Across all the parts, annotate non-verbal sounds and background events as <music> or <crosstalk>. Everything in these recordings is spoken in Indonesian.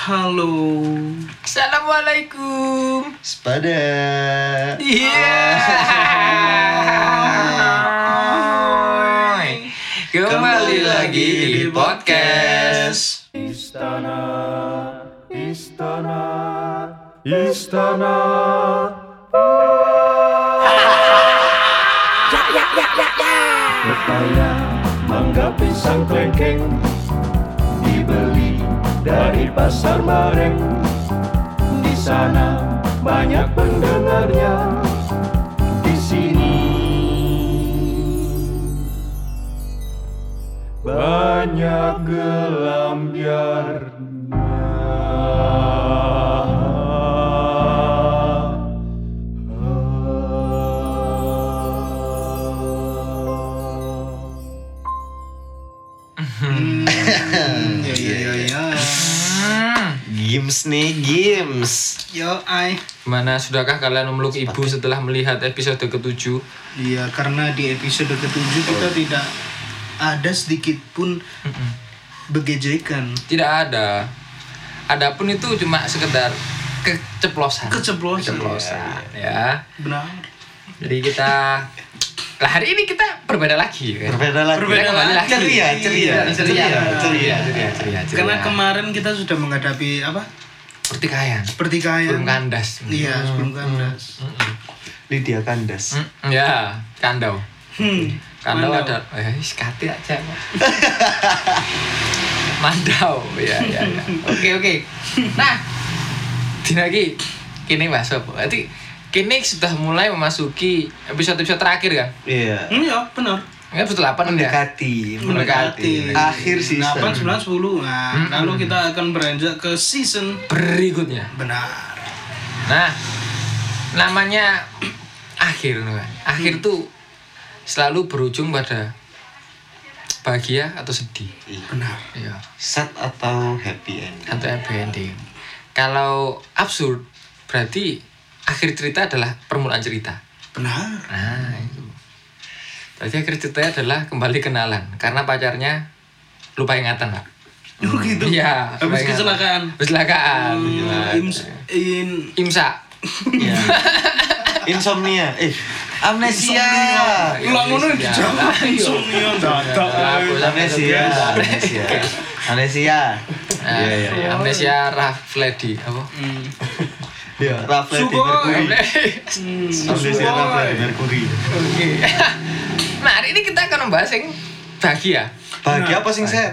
Halo. Assalamualaikum. Sepada. <laughs> Iya. Kembali lagi di podcast. Istana, istana, istana. <laughs> Pepaya, mangga pisang klengkeng dari pasar bareng. Di sana banyak pendengarnya. Di sini banyak gelambiarnya. Ai. Mana sudahkah kalian memeluk ibu setelah melihat episode ketujuh? Iya karena di episode ketujuh kita tidak ada sedikit pun begejekan, Tidak ada. Adapun itu cuma sekedar keceplosan. keceplosan. Keceplosan, ya. Benar. Jadi kita lah hari ini kita berbeda lagi kan? Berbeda lagi. Berbeda lagi. Ceria, ceria, Ceria, ceria, ceria, ceria, ceria, ceria. Karena kemarin kita sudah menghadapi apa? Pertikaian, Pertikaian. belum kandas. Iya, sebelum kandas. Lydia Kandas. Mm, ya, kandau. Hmm. Kandau Mandau. ada, eh, sekati aja. <laughs> Mandau, ya, ya, ya. Oke, oke. Nah, dina lagi, kini mas apa? Berarti kini sudah mulai memasuki episode-episode terakhir kan? Iya. Hmm, ya, benar. Ini episode 8 ya? Mendekati, Mendekati. Akhir season. 8, 9, 10. Nah, lalu kita akan beranjak ke season Berikutnya. benar. Nah, namanya akhir kan. Akhir tuh selalu berujung pada bahagia atau sedih. Benar. Iya. Sad atau happy end? Atau happy ending. Kalau absurd berarti akhir cerita adalah permulaan cerita. Benar. Nah, itu. Berarti akhir ceritanya adalah kembali kenalan karena pacarnya lupa ingatan, Pak. Oh gitu. Iya, Habis lupa ingatan. kecelakaan. Kecelakaan. Hmm, in Imsa. Iya. <laughs> Insomnia. Eh, amnesia. Ulang ngono dijawab insomnia dadak. Amnesia. Amnesia. Amnesia. Nah, Iya, iya, iya. Amnesia Rafledi apa? Hmm. Iya, Rafledi Sugoi. Mercury. Hmm, Amnesia. Rafledi Mercury. Oke. <laughs> nah, hari ini kita akan membahas yang bahagia. Bahagia apa sing set?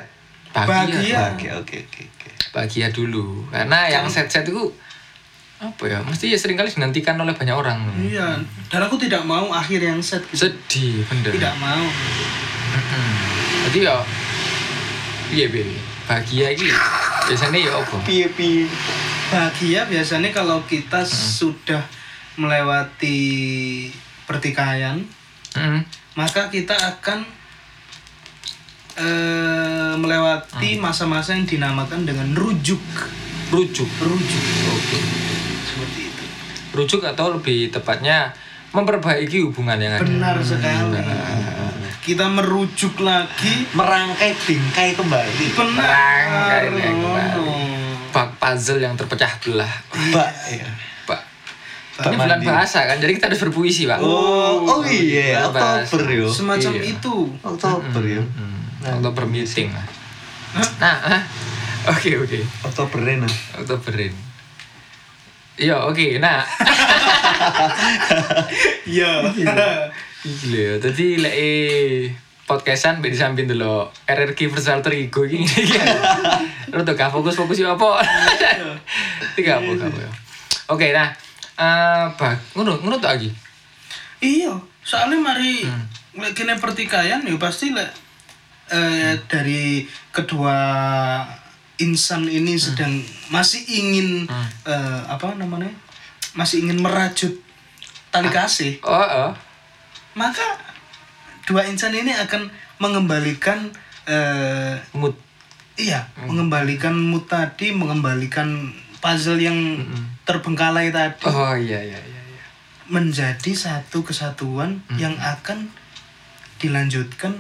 Bahagia. Bahagia. Oke, oke, oke. Bahagia dulu. Karena yang set-set itu apa ya? Mesti ya sering kali dinantikan oleh banyak orang. Iya, dan aku tidak mau akhir yang set. gitu. Sedih, bener. Tidak mau. Jadi ya iya piye bahagia iki biasanya ya apa? Piye piye. Bahagia biasanya kalau kita sudah melewati pertikaian, Mm. Maka kita akan eh, melewati masa-masa yang dinamakan dengan rujuk. Rujuk. Rujuk. Oke. Seperti itu. Rujuk atau lebih tepatnya memperbaiki hubungan yang ada. Benar sekali. Nah. Kita merujuk lagi. Merangkai bingkai kembali. Benar. Merangkai kembali. Bak puzzle yang terpecah belah. Mbak. ya. Pak. Ini bulan bahasa kan, jadi kita harus berpuisi, Pak. Oh, oh iya, Bulan bahasa. Oktober yo. Semacam Iya. itu. Oktober yo. Hmm. Oktober meeting lah. Nah, ah. oke oke. Oktober Rena. Oktoberin. Iya, oke. Nah, <laughs> Iya. Gila ya. Jadi lek eh, podcastan di samping dulu RRQ virtual terigo iki. Rada gak fokus-fokus apa. Tiga apa ya. Oke, nah eh bag ngono ngono tak lagi. Iya, soalnya mari lek kene pertikaian ya pasti lek eh, dari kedua insan ini sedang masih ingin eh, apa namanya? Masih ingin merajut tali kasih, Oh, oh. maka dua insan ini akan mengembalikan eh, mood. iya, mengembalikan mood tadi, mengembalikan puzzle yang terbengkalai tadi Oh iya iya iya. iya. menjadi satu kesatuan yang akan dilanjutkan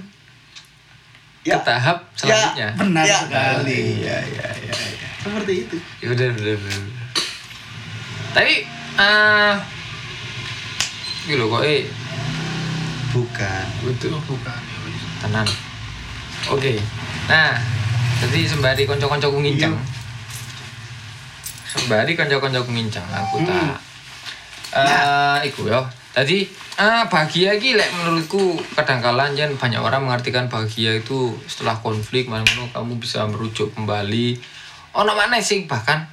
Ke tahap selanjutnya. benar Ya. sekali Iya iya iya. iya. seperti itu Ya bener bener. bener. Tapi iki lho kok eh Bukan. butuh oh, bukan ya wis. tenan. Oke. Nah, jadi sembari kanca-kancaku ngincang. Sembari kanca-kancaku ngincang aku tak eh iku ya. Tadi ah bahagia iki lek menurutku kadangkala jen banyak orang mengartikan bahagia itu setelah konflik mana kamu bisa merujuk kembali. Ono mana sih bahkan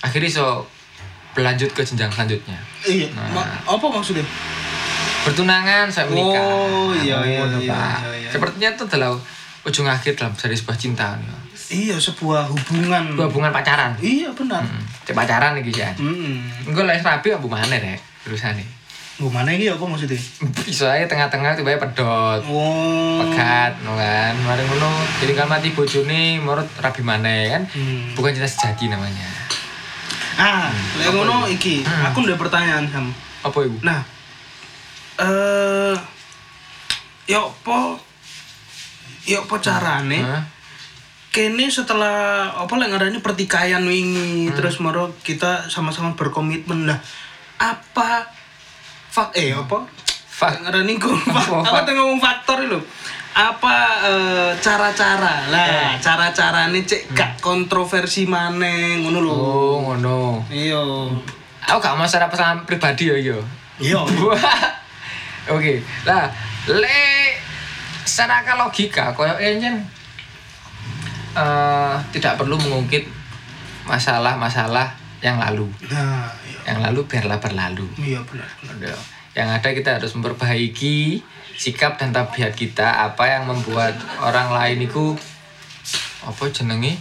akhirnya so berlanjut ke jenjang selanjutnya. iya Nah. ma- apa maksudnya Bertunangan saya menikah. Oh, iya, iya, iya, Pak. iya, iya. Sepertinya itu adalah ujung akhir dalam dari sebuah cinta. Ya. Iya sebuah hubungan Sebuah hubungan pacaran. iya benar Hmm. Pacaran iki ya. hmm. Enggak lah rabi apa mana rek terusane. gimana ini apa maksudnya Bisa aja tengah-tengah tiba pedot. oh Pegat, no kan. Mari ngono, jadi kan mati bojone menurut rabi mana kan. Hmm. Bukan cinta sejati namanya. ah lek Apa ngono iki Hmm. aku udah pertanyaan sam Apa ibu? nah eh yo po yo po carane Hah? Kene setelah apa lek ngarani pertikaian wingi terus maro kita sama-sama berkomitmen lah. Apa fak eh apa? Fak. ngarani ku <laughs> Apa, tuh ngomong faktor lho apa eh, cara-cara? Lah cara-cara nih cek gak kontroversi maneh ngono lho. Oh, ngono. iya. Aku gak masalah pesan pribadi ya iya. iya. <laughs> Oke, lah le secara logika koyo enjen eh tidak perlu mengungkit masalah-masalah yang lalu. nah iya Yang lalu biarlah berlalu. iya benar benar Udah. Yang ada kita harus memperbaiki sikap dan tabiat kita apa yang membuat orang lain itu apa jenenge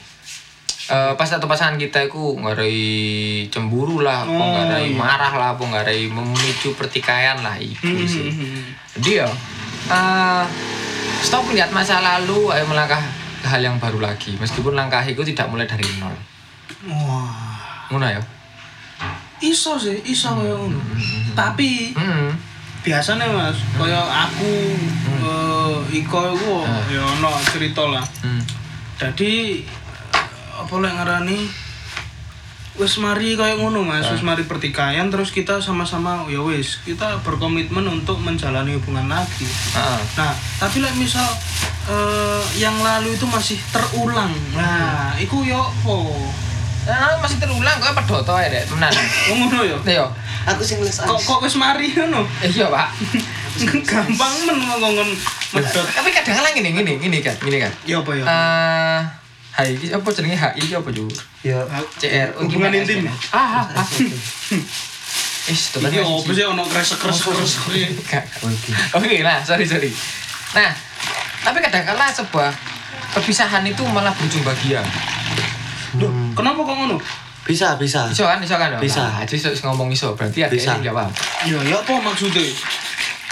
Eh pas atau pasangan kita itu ngarai cemburu lah, Oh, ngarai iya. marah lah, ngarai memicu pertikaian lah itu Hmm, sih. hmm, hmm. Jadi ya eh, stop lihat masa lalu, ayo melangkah hal yang baru lagi. Meskipun langkah itu tidak mulai dari nol. wah Ngono ya. iso sih iso kayak ngono tapi Hmm. biasanya mas kayak aku eh, Iko itu Hmm. ya ono cerita lah Hmm. jadi eh, apa lek ngarani wis mari kayak ngono mas wis mari pertikaian terus kita sama-sama ya wis kita berkomitmen untuk menjalani hubungan lagi Ah. nah tapi lek misal eh, yang lalu itu masih terulang nah itu yo po Nah, masih terulang kok pedoto ya, Dek. Tenan. <laughs> oh ngono yo Yo. Aku sing les kok kok wis mari ngono Eh, iya, Pak. <laughs> gampang men ngomong medot Tapi kadang-kadang gini, gini, gini kan, gini kan. ya apa ya Eh, hai, iki apa jenenge HI iki apa juga? Ya. CR. Oh, Hubungan intim. sih? Ah, ah, ah. Eh, tenan. Iki apa sih ono kresek-kresek Oke, nah, sorry, sorry. Nah, tapi kadang-kala sebuah perpisahan itu malah berujung bahagia. Duh, kenapa kok ngono? Bisa, bisa. Iso kan, iso kan? Bisa. Nah, jadi iso ngomong iso, berarti ada Bisa. yang jawab. Ya, ya apa maksudnya?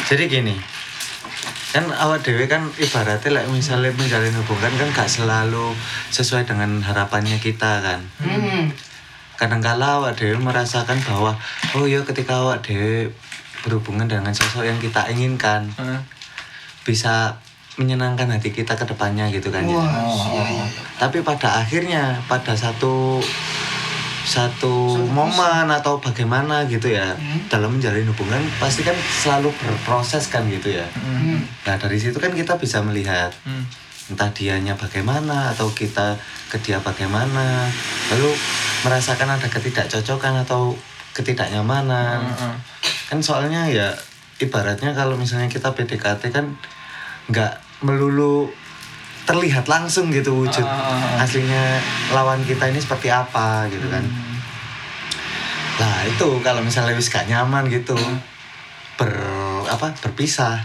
Jadi gini. Kan awak dewe kan ibaratnya like misalnya menjalin hubungan kan gak selalu sesuai dengan harapannya kita kan. Hmm. Kadangkala awak dewe merasakan bahwa oh ya ketika awak dewe berhubungan dengan sosok yang kita inginkan Heeh. bisa menyenangkan hati kita ke depannya gitu kan ya. Wah, Oh, iya, iya. Tapi pada akhirnya pada satu satu momen atau bagaimana gitu ya Hmm. dalam menjalin hubungan pasti kan selalu berproses kan gitu ya. Hmm. Nah dari situ kan kita bisa melihat Hmm. entah dianya bagaimana atau kita ke dia bagaimana lalu merasakan ada ketidakcocokan atau ketidaknyamanan Heeh. kan soalnya ya ibaratnya kalau misalnya kita PDKT kan nggak melulu terlihat langsung gitu wujud Ah. aslinya lawan kita ini seperti apa gitu kan Hmm. Nah itu kalau misalnya wis gak nyaman gitu ber apa berpisah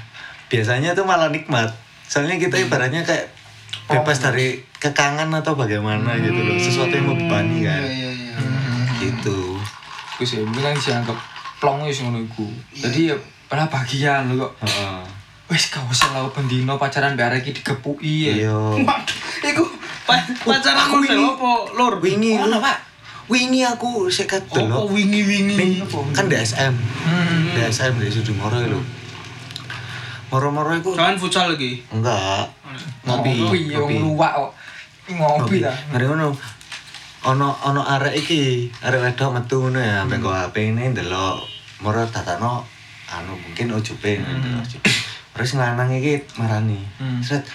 biasanya tuh malah nikmat soalnya kita ibaratnya kayak bebas Oh. dari kekangan atau bagaimana gitu loh sesuatu yang membebani kan Iya, iya, iya. gitu Iku sih, kan dianggap plong ngono iku. Jadi ya malah bahagia lho kok. Wis gak usah lah bendino pacaran biar iki digepuki ya. iya iku pa- pacaran aku model ini- apa, Lur? wingi Oh, lu Pak. wingi aku sik Oh, delok wingi-wingi. kan DSM Hmm. DSM di Sudimoro lho moro-moro iku Jangan futsal lagi. enggak ngopi Ngopi, wong luwak kok. Ngopi ta. Ngeri ngono. ono ono arek iki arek wedok metu ngono ya ambek go HP ini ndelok moro tatano anu mungkin ujube Hmm. Terus lanang iki marani Hmm. sret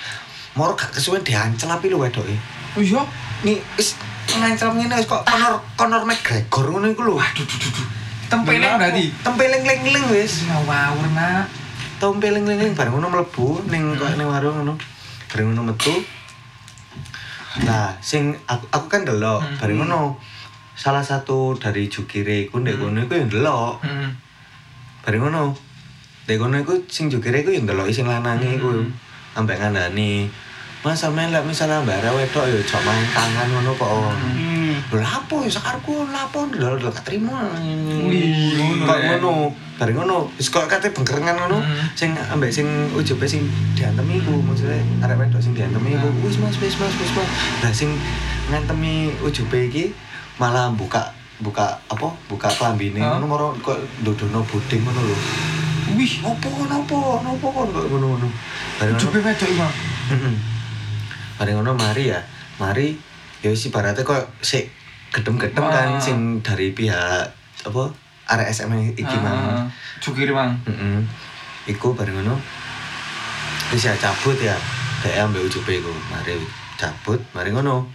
moro gak kesuwen diancel api lu wedoke Oh iya. nih wis ngancel ngene wis kok Conor Conor McGregor ngono iku lho Waduh, duh, duh. Tempeleng berarti. tempeling-ling-ling wis Ngawur nak. tempeling-ling bareng ngono mlebu ning kok ning warung ngono bareng ngono metu nah sing aku, aku kan delok Hmm. bareng ngono salah satu dari jukire iku ndek kono iku yang delok Hmm. bareng ngono ndek kono iku sing jukire iku yang delok sing lanange iku Hmm. ambek ngandani Mas sampean lek misalnya mbak wedok ya cok main tangan ngono kok. Hmm. Lapo ya sakarku lapo lho lho gak trimo. Wih, ngono Kok ya. ngono. Bareng ngono wis kok kate bengkerengan ngono. Hmm. Sing ambek sing ujube sing diantemi iku maksudnya arek wedok sing diantemi iku wis Mas wis Mas wis Mas. Lah sing ngantemi ujube iki malah buka buka apa buka klambine ngono moro kok ndodono buding ngono lho. Wih, Opo nopo nopo kok kok ngono ngono. Bareng ngono. coba wedok iki, Bang. Bareng ngono mari ya. Mari ya wis ibaratnya kok sik gedem-gedem kan Ah. sing dari pihak apa arek SM iki mang. Ah, Jukir, Bang. Heeh. Iku bareng ngono wis ya cabut ya. Dek ambek ujube iku. Mari cabut, mari ngono.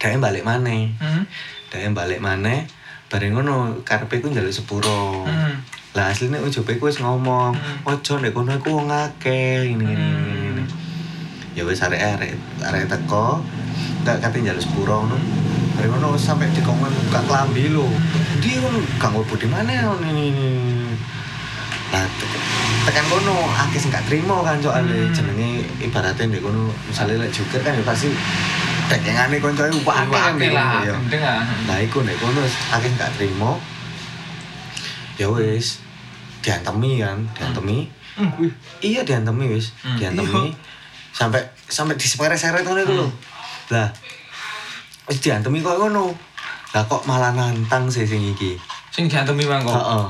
Dek balik maneh. Hmm. Dek balik maneh. Bareng ngono karepe ku njaluk sepuro. Hmm. Lah asline ujube ku wis ngomong, Hmm. "Ojo nek kono iku wong akeh ngene ngene ngene, ngene." Ya wis arek arek arek teko, gak kate njaluk sepuro ngono. Bareng ngono sampe dikongkon buka klambi lho. Ndi ngono gak mlebu di mana ngono ini. Lah tek- tekan kono akeh sing gak trimo kan soalnya Hmm. jenenge ibaratnya ndek kono misale lek juker kan ya pasti dekengane koncone akeh kan lah. Nah, iku nek kono akeh gak trimo. Ya wis diantemi kan, diantemi. Hmm, wih. Iya diantemi wis, Hmm. diantemi. Sampai sampai diseperet-seret ngono iku lho. Lah wis diantemi kok ngono. Lah kok malah nantang sih sing iki. Sing diantemi, Bang, kok. Heeh.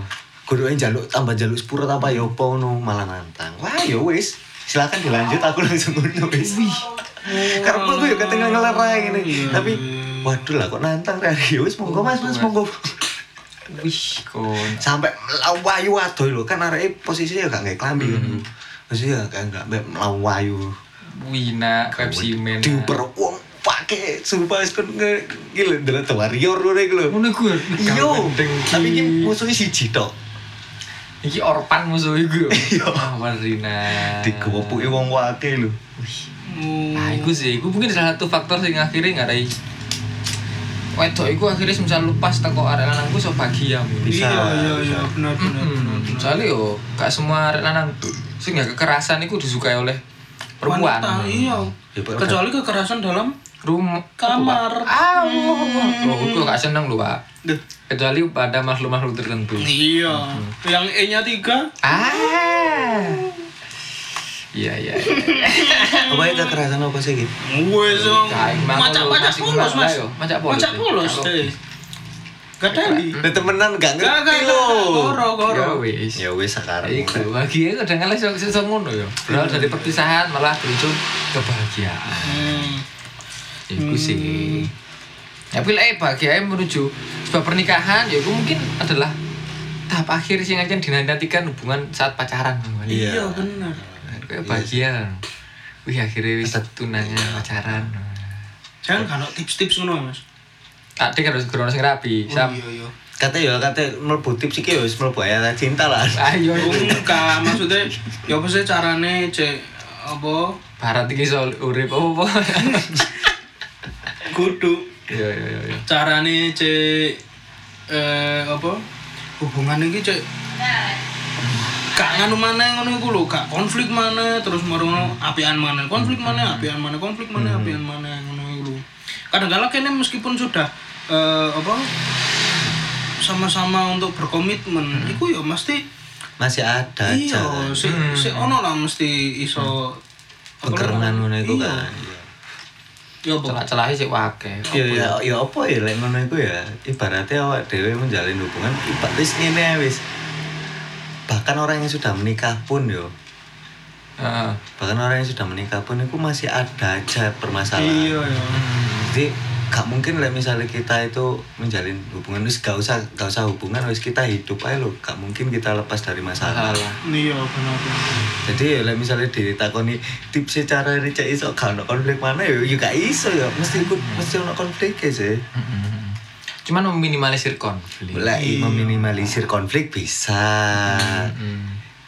Kudu njaluk tambah njaluk sepuro apa ya apa ngono malah nantang. Wah, ya wis. Silakan dilanjut aku langsung ngono wis. Karena aku ya ketengah ngelerai ngene. Tapi waduh lah kok nantang dari wis monggo Mas, Mas monggo. Wih, kon. sampai melawayu adoh lho kan areke posisinya gak nggae klambi kan. Maksudnya gak gak mbek melawayu. Wih, nak Pepsi Man. Diuper wong pake sumpah wis kon ndelok The Warrior ngono iku lho. Ngono gue. Iya, tapi iki musuhnya siji tok. Iki Orpan musuh iku. <laughs> Iya. Ah, Warina. Digopoki wong wake lho. Nah, iku sih, iku mungkin salah satu faktor sing akhirnya ngarai wedok iku akhirnya misal lupas teko arek lanangku iso bahagia. Mun. Bisa, Iya iya iya benar benar. Mm-mm. Soalnya yo gak semua arek lanang sing gak kekerasan iku disukai oleh perempuan. Wanita, iya. Ya. Kecuali kekerasan dalam Rumah kamar. Ah, oh, aku gak seneng lho, Pak. Kecuali pada makhluk-makhluk tertentu. Iya. Yang E-nya tiga. Ah. Iya, iya. iya. <laughs> Apa itu kekerasan apa sih mang Macak kalau macak masih polos mas. lah macak polos Macak ya. polos. Lah temenan gak ngerti gak. lho. Goro Ya goro. wis. Ya wis sekarang. Iku bahagia kadang kala iso iso ngono ya. Berawal dari perpisahan malah berujung kebahagiaan. Hmm. Iku sih. Tapi lek bahagia menuju sebuah pernikahan ya mungkin adalah tahap akhir sing akan dinantikan hubungan saat pacaran. Iya. Iya benar. Kayak bahagia. Wih akhirnya wis tunangan pacaran. Jangan kalau tips-tips ngono mas. Adik harus gerono sing rapi. Oh, iya iya. Kata ya kata mlebu tips iki ya wis mlebu ayat cinta lah. Ayo Enggak, maksudnya ya apa sih carane cek apa Barat iki soal urip apa apa. <laughs> kudu Iya iya iya. iya. carane cek eh apa hubungan iki cek gak nganu mana ngono iku lho, gak konflik mana terus marono apian mana, konflik mana, apian mana, konflik mana, apian mana ngono iku lho. Kadang-kadang kene meskipun sudah eh apa sama-sama untuk berkomitmen, iku ya mesti Masih ada iya, si, si ono lah mesti iso apa Pengkerengan ngono iku Iya. kan. Ya apa? Celah-celah sih wakil. Ya ya ya apa ya lek ngono iku ya ibaratnya awak dhewe menjalin hubungan ibarat wis ngene wis. Bahkan orang yang sudah menikah pun yo Heeh. bahkan orang yang sudah menikah pun itu masih ada aja permasalahan. Iya ya. Jadi gak mungkin lah misalnya kita itu menjalin hubungan wis gak usah gak usah hubungan wis kita hidup aja lo gak mungkin kita lepas dari masalah Salah. iya benar jadi ya lah misalnya ditakoni tips cara ini cek iso gak konflik mana ya gak iso ya mesti ikut mesti ono konflik ya sih. Cuman meminimalisir konflik. mulai meminimalisir konflik bisa Mm-mm.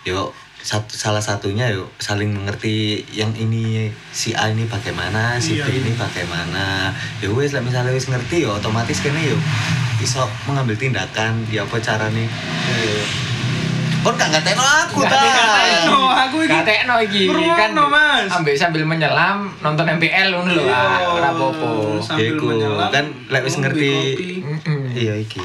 yuk satu salah satunya yuk saling mengerti yang ini si A ini bagaimana si Iya. B ini bagaimana ya wes lah misalnya wes ngerti ya otomatis kene yuk iso mengambil tindakan ya apa caranya kon gak ngateno aku Gak ta ngatekno, aku iki. Katekno iki kan Mas. ambek sambil menyelam nonton MPL ngono lho. Iya, ah, ora apa-apa. sambil Iku, menyelam kan lek wis ngerti iya iki.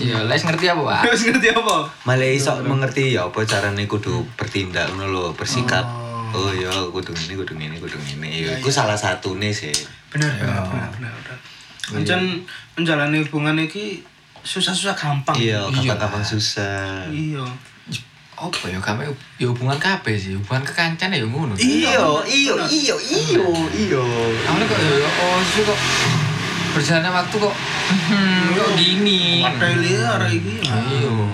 Iya, les ngerti apa, Pak? Wis ngerti apa? Malah iso mengerti ya apa caranya kudu bertindak ngono lho bersikap. Oh. oh ya kudu ini kudu ini kudu ini Iya, ya, itu salah satu nih sih. Benar benar benar benar benar. Ancen menjalani hubungan iki susah-susah gampang. Iya Iya. kapan-kapan susah. Iya Apa ya kami ya hubungan kabeh sih, hubungan kekancan ya ngono. iyo iyo iyo iyo iyo Awalnya kok ya oh sih kok berjalannya waktu kok hmm, kok gini. Padahal liar iki Ayo.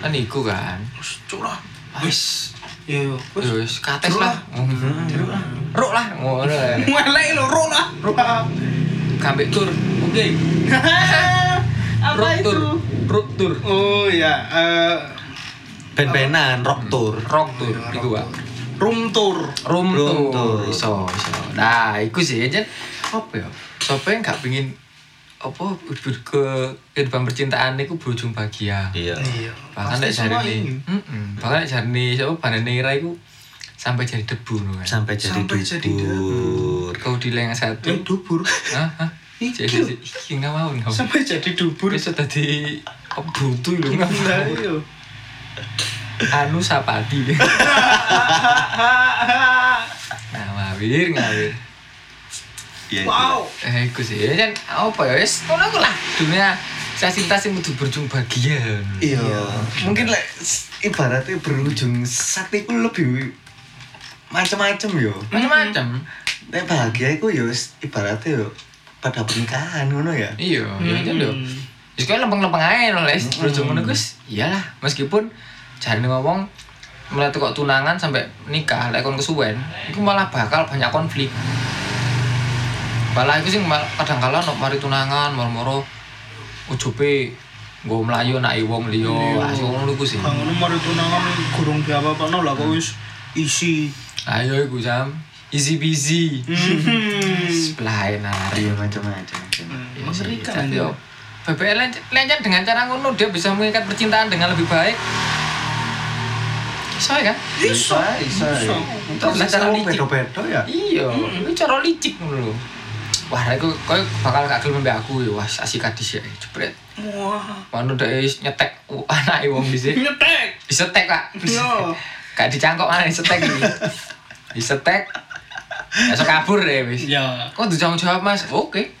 Kan iku kan. Wis curah Wis, iya wis ya wis kates lah. Ruk lah ngono. Ngelek lho ro lah ro Kambek tur. Oke. <laughs> apa Ruk itu. Ruk tur. oh ya ben-benan rock tour. Rock tur iku, Pak. room tour. Room Room tour. tour. Iso, iso. Nah, iku sih jen. Apa ya? Sopo yang gak pengin apa ke kehidupan percintaan itu berujung bahagia. iya. Iya. Bahkan semua ini. Ini. bahkan lek jari ini siapa banane ira iku sampai jadi debu no kan? Sampai jadi Sampai jadi dubur. kau di lengan satu. Eh dubur? Hah? Iki. Jadi jadi iki nggak mau nggak sampai jadi dubur. Bisa tadi oh, butuh lho nggak mau. iya. Anu sapati. Nah ngawir ngawir Iya, wow. Eh iku sih. Kan apa ya wis ngono iku lah. Dunia saya cinta sih kudu berujung bahagia. Iya. Mungkin lek ibaratnya berujung sakti ku lebih macam-macam yo. Macam-macam nek bahagia iku yo ibaratnya yo pada pernikahan ngono ya. Iya ya aja lho Hmm. Wis kowe lempeng-lempeng ae lho, Les. Berujung ngono Gus. Iyalah, meskipun jarine ngomong mulai kok tunangan sampai nikah lek kon kesuwen, iku malah bakal banyak konflik. Malah iku sing mal- kadang kala nek mari tunangan moro-moro ujupe nggo mlayu nak wong liya, Iya. asih ngono iku sih. Ngono mari tunangan gurung diapa-apano lah kok wis isi. Ayo iku jam easy busy. Sebelah <laughs> enak. iya macam-macam Iya Mengerikan sih, yo. BBL lencen dengan cara ngono dia bisa mengikat percintaan dengan lebih baik. Bisa ya kan? Iso, bisa iso. Terus lah cara licik. bedo-bedo ya Iya, ini cara licik ngono lho. Wah, aku kowe bakal gak gelem mbek aku ya, wah asik kadis ya, jebret. Wah. Manu dhek wis nyetek anake wong dhisik. Nyetek. Disetek, Kak. Yo. <laughs> Gak dicangkok mana disetek iki. Disetek. Esok kabur deh wis. Ya. Kok tuh jawab jawab Mas? Oke.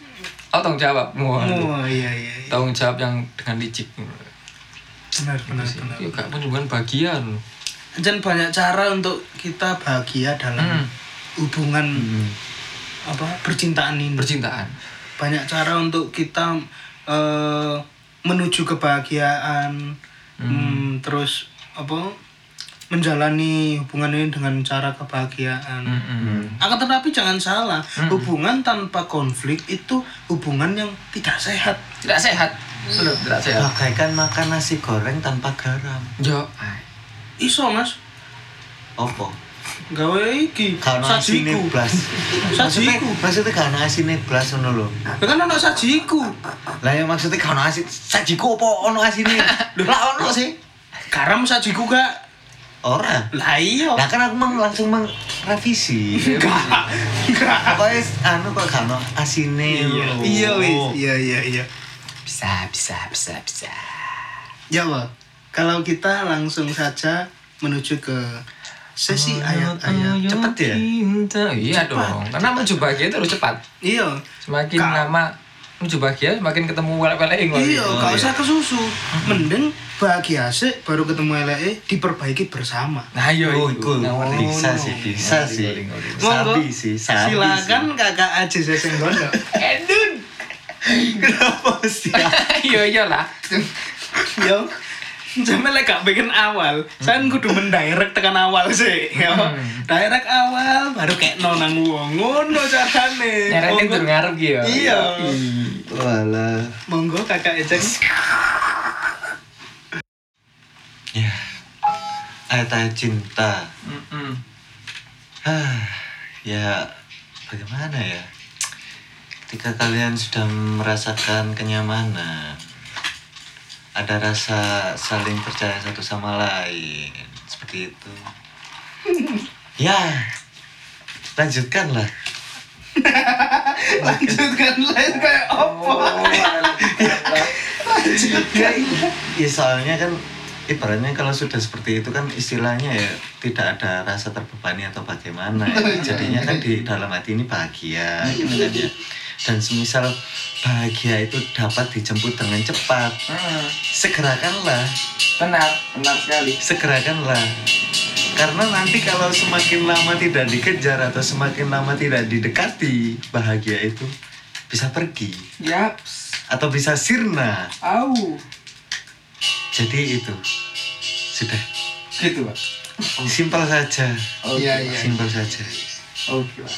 Oh, tanggung jawab. Wah. Oh iya iya. iya. Tanggung jawab yang dengan licik. Benar benar benar. Iya, gak pun hubungan bagian. Dan banyak cara untuk kita bahagia dalam Hmm. hubungan apa percintaan ini. Percintaan. banyak cara untuk kita eh, menuju kebahagiaan Hmm, terus apa menjalani hubungan ini dengan cara kebahagiaan Mm-mm. akan tetapi jangan salah hubungan tanpa konflik itu hubungan yang tidak sehat Tidak sehat. Betul, tidak sehat. bagaikan makan nasi goreng tanpa garam Jo. Iso mas opo gawe iki Karena asine sajiku blas. <laughs> Sajiku maksudnya karena asine blas ngono lho. Ya kan ono sajiku Lah ya maksudnya karena asin sajiku apa ono asine? <laughs> Lah ono sih. garam sajiku gak Ora. lah iya Lah kan aku mang langsung mang revisi. enggak enggak Pokoknya anu kok gak ono asine. iya iya wis iya iya iya Bisa, bisa, bisa, bisa. Ya, Wak. Kalau kita langsung saja menuju ke sesi ayat-ayat. Cepet ya? Cinta. Iya dong. Karena menuju bahagia itu harus cepat. Iya. Semakin Ka- lama menuju bahagia, semakin ketemu welek-welek Iya, Oh, gak iya. usah kesusu. Mending bahagia sih baru ketemu LE diperbaiki bersama. Nah, iya Oh, itu. Ngawur. bisa sih, bisa sih. Monggo. Sih, Silakan sih. Kakak Aji Sesenggono. <laughs> Edun. Kenapa mesti <laughs> Iya iyalah. Yo. <laughs> Sampe lek gak pengen awal, saya kudu mendirect tekan awal sih, yo. Direct awal baru kayak nonang wong ngono carane. Monggo- tur ngarep ki ya. Iya. Walah. Monggo kakak Ejeng. Ya. Ayat-ayat cinta. Mm-mm. Ah, ya bagaimana ya? Ketika kalian sudah merasakan kenyamanan, ada rasa saling percaya satu sama lain, seperti itu. <laughs> ya, lanjutkanlah. Lanjutkan lain kayak apa? Ya, ya soalnya kan ibaratnya kalau sudah seperti itu kan istilahnya ya tidak ada rasa terbebani atau bagaimana ya. jadinya kan di dalam hati ini bahagia gitu kan ya dan semisal bahagia itu dapat dijemput dengan cepat Hmm, segerakanlah benar, benar sekali. segerakanlah karena nanti kalau semakin lama tidak dikejar atau semakin lama tidak didekati bahagia itu bisa pergi Yaps. atau bisa sirna Au. jadi itu sudah Gitu, Pak. simpel saja Iya, iya. simpel saja Oke, Pak.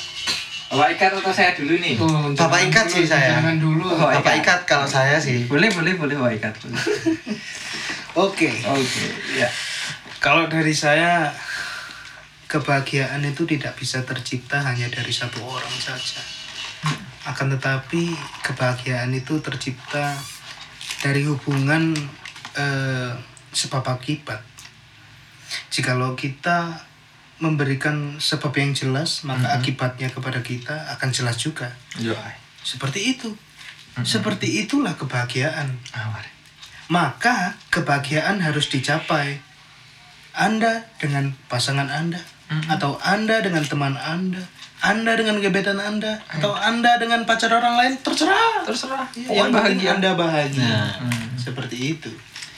Bapak ikat atau saya dulu nih? Oh, Bapak ikat dulu, sih saya. Jangan dulu. Oh, bapak ikat. ikat kalau saya sih Boleh, boleh, boleh Bapak ikat. <laughs> Oke. Oke, ya. Kalau dari saya kebahagiaan itu tidak bisa tercipta hanya dari satu orang saja. Akan tetapi kebahagiaan itu tercipta dari hubungan eh, sebab akibat. Jikalau kita memberikan sebab yang jelas, maka akibatnya kepada kita akan jelas juga. Yo, Seperti itu. Seperti itulah kebahagiaan. awar. Maka kebahagiaan harus dicapai. Anda dengan pasangan Anda, atau Anda dengan teman Anda, Anda dengan gebetan Anda, atau Anda dengan pacar orang lain, terserah. Terserah. Yang Yang penting bahagia. Anda bahagia. Hmm. Seperti itu.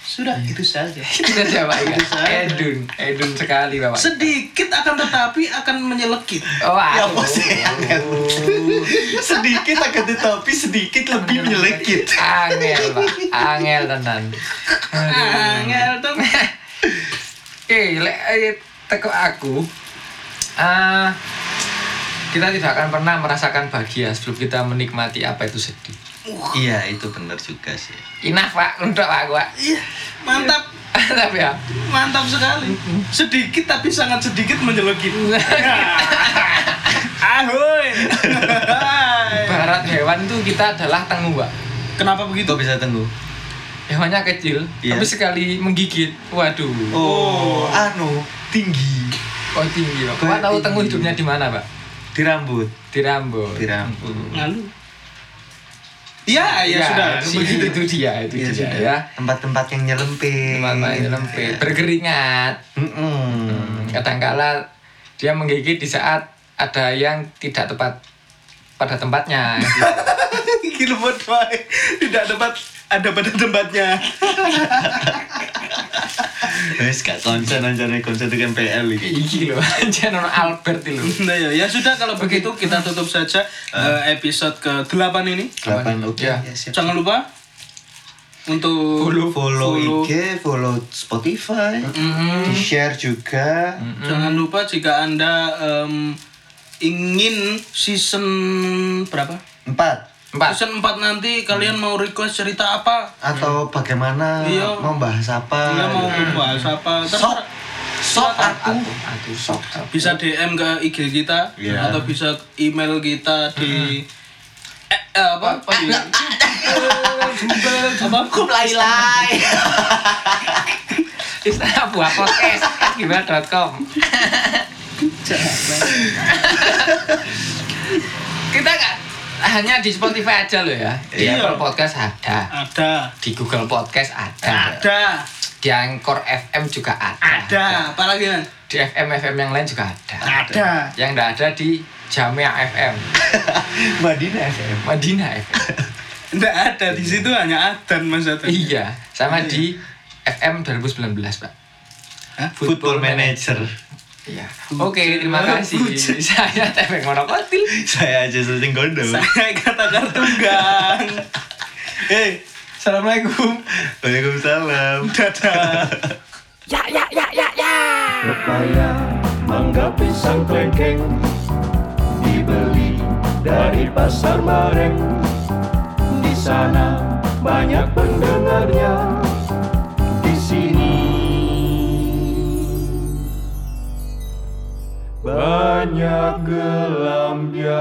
Sudah, itu saja. <laughs> Itu saja Pak Itu saja. Edun, edun sekali Bapak. Sedikit akan tetapi akan menyelekit. Oh, ya <laughs> sedikit akan tetapi sedikit lebih menyelekit Angel, Pak. Angel tenan. Angel tuh. <laughs> Oke, lek eh, teko aku ah kita tidak akan pernah merasakan bahagia sebelum kita menikmati apa itu sedih. Iya itu benar juga sih Inah pak, untuk pak gua. Iya, mantap. Tapi ya, Mantap sekali. Sedikit tapi sangat sedikit menyelekit. <laughs> Ahoy. barat hewan itu kita adalah tengu pak. Kenapa begitu? kok bisa tunggu Hewannya kecil, Iya. tapi sekali menggigit, waduh. oh anu tinggi Oh tinggi pak. Pak tahu tengu hidupnya di mana pak? di rambut Di rambut. di rambut Lalu. Ya, ya, sudah. Begitu itu dia, itu Iya, dia sudah. ya. tempat-tempat yang nyelempit Teman-teman lempit, berkeringat. Mm-mm. kadangkala dia menggigit di saat ada yang tidak tepat pada tempatnya <laughs> Gila buat baik. Tidak dapat ada pada tempatnya. <laughs> Wes gak konsen aja nih konsen dengan PL ini. iki loh <laughs> jangan Albert itu Nah ya, ya sudah kalau begitu kita tutup saja eh, episode ke-8 ini. Delapan oke. Ya. Ya, siap. Jangan lupa untuk follow, follow, follow. IG, follow Spotify, Mhm. di share juga. Jangan lupa jika Anda em, ingin season berapa? Empat. Empat Season 4 nanti kalian mau request cerita apa? Atau bagaimana Iya. mau bahas apa? Kalian mau membahas apa? Sok, Terserah. sok Silakan. aku. aku sok Bisa DM ke IG kita Iya. atau bisa email kita di eh, eh, apa? apa di apa? lai. <laughs> istana buah podcast gimana.com <laughs> kita nggak hanya di Spotify aja loh ya di Iya. Apple Podcast ada Ada. di Google Podcast ada Ada. di Anchor FM juga ada Ada. Apalagi kan? di FM FM yang lain juga ada Ada. yang nggak ada di Jamia FM <laughs> Madinah FM. Madinah FM Enggak ada di situ hanya Adan Mas Adan. iya sama di FM 2019 pak Hah? Football Manager. Iya. Oke, terima kasih. <laughs> Saya Tepeng Monokotil. Saya aja sering gondo. Saya kata tunggang. Eh, assalamualaikum. Waalaikumsalam. Dadah. <laughs> Pepaya, mangga, pisang, klengkeng Dibeli dari pasar Mareng Di sana banyak pendengarnya Di sini banyak gelambirnya.